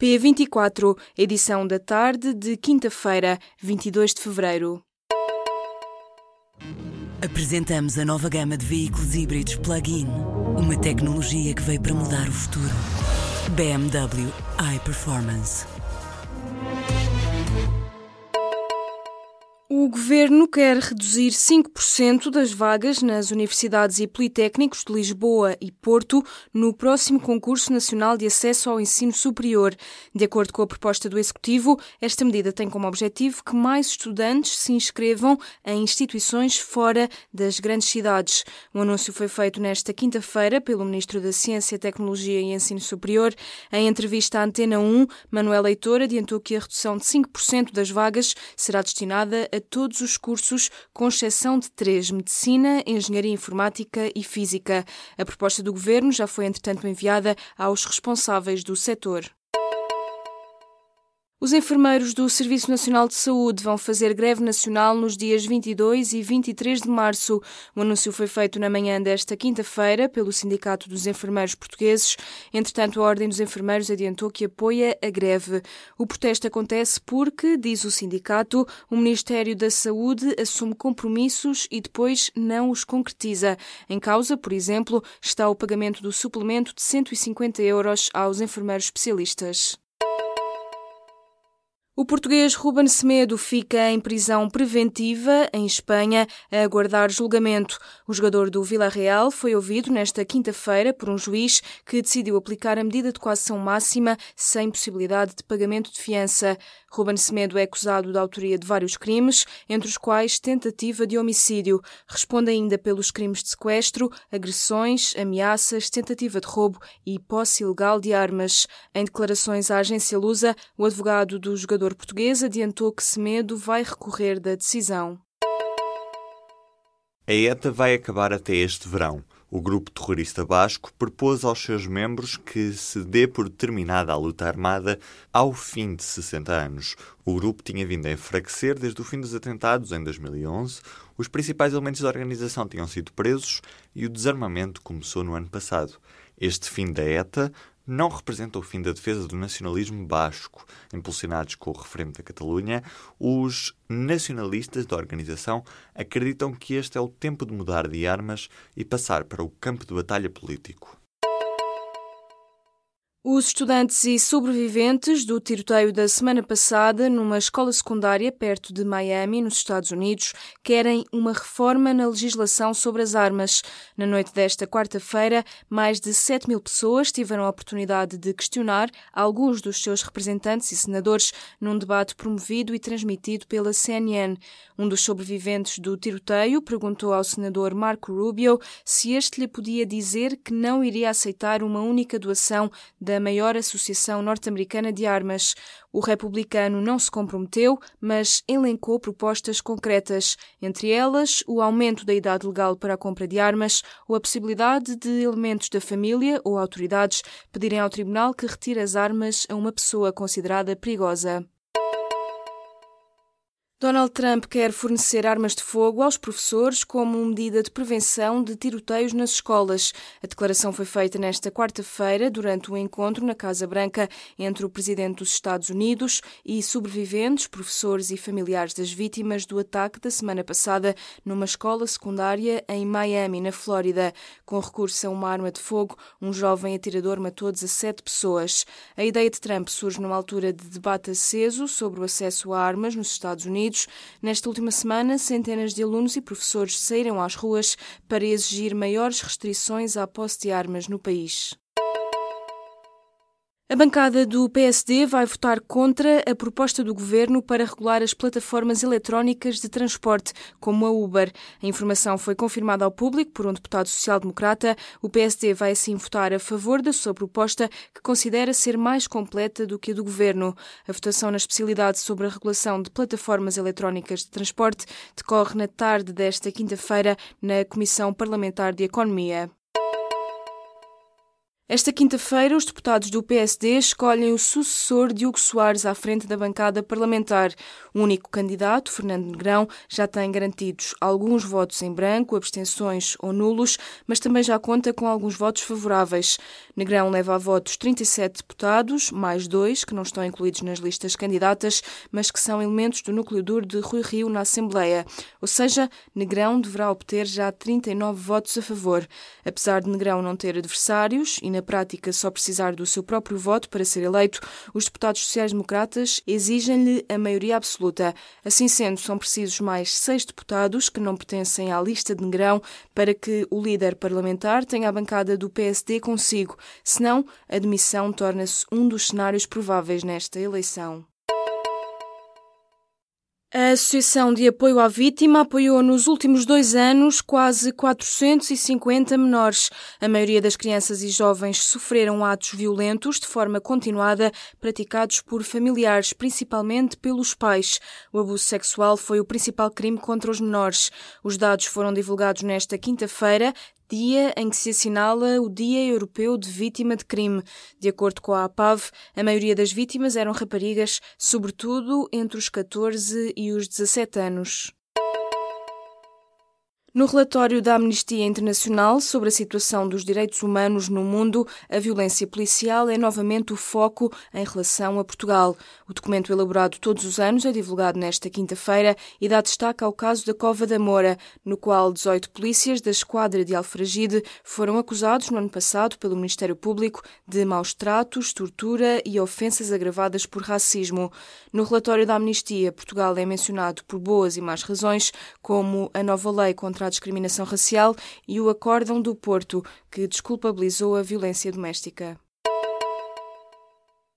P24, edição da tarde de quinta-feira, 22 de fevereiro. Apresentamos a nova gama de veículos híbridos plug-in. Uma tecnologia que veio para mudar o futuro. BMW iPerformance. Governo quer reduzir 5% das vagas nas universidades e politécnicos de Lisboa e Porto no próximo concurso nacional de acesso ao ensino superior. De acordo com a proposta do executivo, esta medida tem como objetivo que mais estudantes se inscrevam em instituições fora das grandes cidades. O anúncio foi feito nesta quinta-feira pelo ministro da Ciência, Tecnologia e Ensino Superior. Em entrevista à Antena 1, Manuel Leitor adiantou que a redução de 5% das vagas será destinada a todos os cursos, com exceção de três: Medicina, Engenharia Informática e Física. A proposta do governo já foi, entretanto, enviada aos responsáveis do setor. Os enfermeiros do Serviço Nacional de Saúde vão fazer greve nacional nos dias 22 e 23 de março. O anúncio foi feito na manhã desta quinta-feira pelo Sindicato dos Enfermeiros Portugueses. Entretanto, a Ordem dos Enfermeiros adiantou que apoia a greve. O protesto acontece porque, diz o sindicato, o Ministério da Saúde assume compromissos e depois não os concretiza. Em causa, por exemplo, está o pagamento do suplemento de 150 euros aos enfermeiros especialistas. O português Ruben Semedo fica em prisão preventiva em Espanha a aguardar julgamento. O jogador do Villarreal foi ouvido nesta quinta-feira por um juiz que decidiu aplicar a medida de coação máxima sem possibilidade de pagamento de fiança. Ruben Semedo é acusado da autoria de vários crimes, entre os quais tentativa de homicídio. Responde ainda pelos crimes de sequestro, agressões, ameaças, tentativa de roubo e posse ilegal de armas. Em declarações à agência Lusa, o advogado do jogador português adiantou que Semedo vai recorrer da decisão. A ETA vai acabar até este verão. O grupo terrorista basco propôs aos seus membros que se dê por terminada a luta armada ao fim de 60 anos. O grupo tinha vindo a enfraquecer desde o fim dos atentados em 2011. Os principais elementos da organização tinham sido presos e o desarmamento começou no ano passado. Este fim da ETA não representa o fim da defesa do nacionalismo basco. Impulsionados com o referendo da Catalunha, os nacionalistas da organização acreditam que este é o tempo de mudar de armas e passar para o campo de batalha político. Os estudantes e sobreviventes do tiroteio da semana passada numa escola secundária perto de Miami, nos Estados Unidos, querem uma reforma na legislação sobre as armas. Na noite desta quarta-feira, mais de 7 mil pessoas tiveram a oportunidade de questionar alguns dos seus representantes e senadores num debate promovido e transmitido pela CNN. Um dos sobreviventes do tiroteio perguntou ao senador Marco Rubio se este lhe podia dizer que não iria aceitar uma única doação da maior associação norte-americana de armas. O republicano não se comprometeu, mas elencou propostas concretas, entre elas o aumento da idade legal para a compra de armas ou a possibilidade de elementos da família ou autoridades pedirem ao tribunal que retire as armas a uma pessoa considerada perigosa. Donald Trump quer fornecer armas de fogo aos professores como medida de prevenção de tiroteios nas escolas. A declaração foi feita nesta quarta-feira durante um encontro na Casa Branca entre o presidente dos Estados Unidos e sobreviventes, professores e familiares das vítimas do ataque da semana passada numa escola secundária em Miami, na Flórida. Com recurso a uma arma de fogo, um jovem atirador matou 17 pessoas. A ideia de Trump surge numa altura de debate aceso sobre o acesso a armas nos Estados Unidos Unidos. Nesta última semana, centenas de alunos e professores saíram às ruas para exigir maiores restrições à posse de armas no país. A bancada do PSD vai votar contra a proposta do governo para regular as plataformas eletrónicas de transporte, como a Uber. A informação foi confirmada ao público por um deputado social-democrata. O PSD vai assim votar a favor da sua proposta, que considera ser mais completa do que a do governo. A votação na especialidade sobre a regulação de plataformas eletrónicas de transporte decorre na tarde desta quinta-feira na Comissão Parlamentar de Economia. Esta quinta-feira, os deputados do PSD escolhem o sucessor de Hugo Soares à frente da bancada parlamentar. O único candidato, Fernando Negrão, já tem garantidos alguns votos em branco, abstenções ou nulos, mas também já conta com alguns votos favoráveis. Negrão leva a votos 37 deputados, mais dois que não estão incluídos nas listas candidatas, mas que são elementos do núcleo duro de Rui Rio na Assembleia. Ou seja, Negrão deverá obter já 39 votos a favor. Apesar de Negrão não ter adversários e na prática só precisar do seu próprio voto para ser eleito, os deputados sociais-democratas exigem-lhe a maioria absoluta. Assim sendo, são precisos mais seis deputados que não pertencem à lista de Negrão para que o líder parlamentar tenha a bancada do PSD consigo. Senão, a demissão torna-se um dos cenários prováveis nesta eleição. A Associação de Apoio à Vítima apoiou nos últimos dois anos quase 450 menores. A maioria das crianças e jovens sofreram atos violentos de forma continuada, praticados por familiares, principalmente pelos pais. O abuso sexual foi o principal crime contra os menores. Os dados foram divulgados nesta quinta-feira, dia em que se assinala o Dia Europeu de Vítima de Crime. De acordo com a APAV, a maioria das vítimas eram raparigas, sobretudo entre os 14 e os 17 anos. No relatório da Amnistia Internacional sobre a situação dos direitos humanos no mundo, a violência policial é novamente o foco em relação a Portugal. O documento elaborado todos os anos é divulgado nesta quinta-feira e dá destaque ao caso da Cova da Moura, no qual 18 polícias da esquadra de Alfragide foram acusados no ano passado pelo Ministério Público de maus tratos, tortura e ofensas agravadas por racismo. No relatório da Amnistia, Portugal é mencionado por boas e más razões, como a nova lei contra contra a discriminação racial e o Acórdão do Porto, que desculpabilizou a violência doméstica.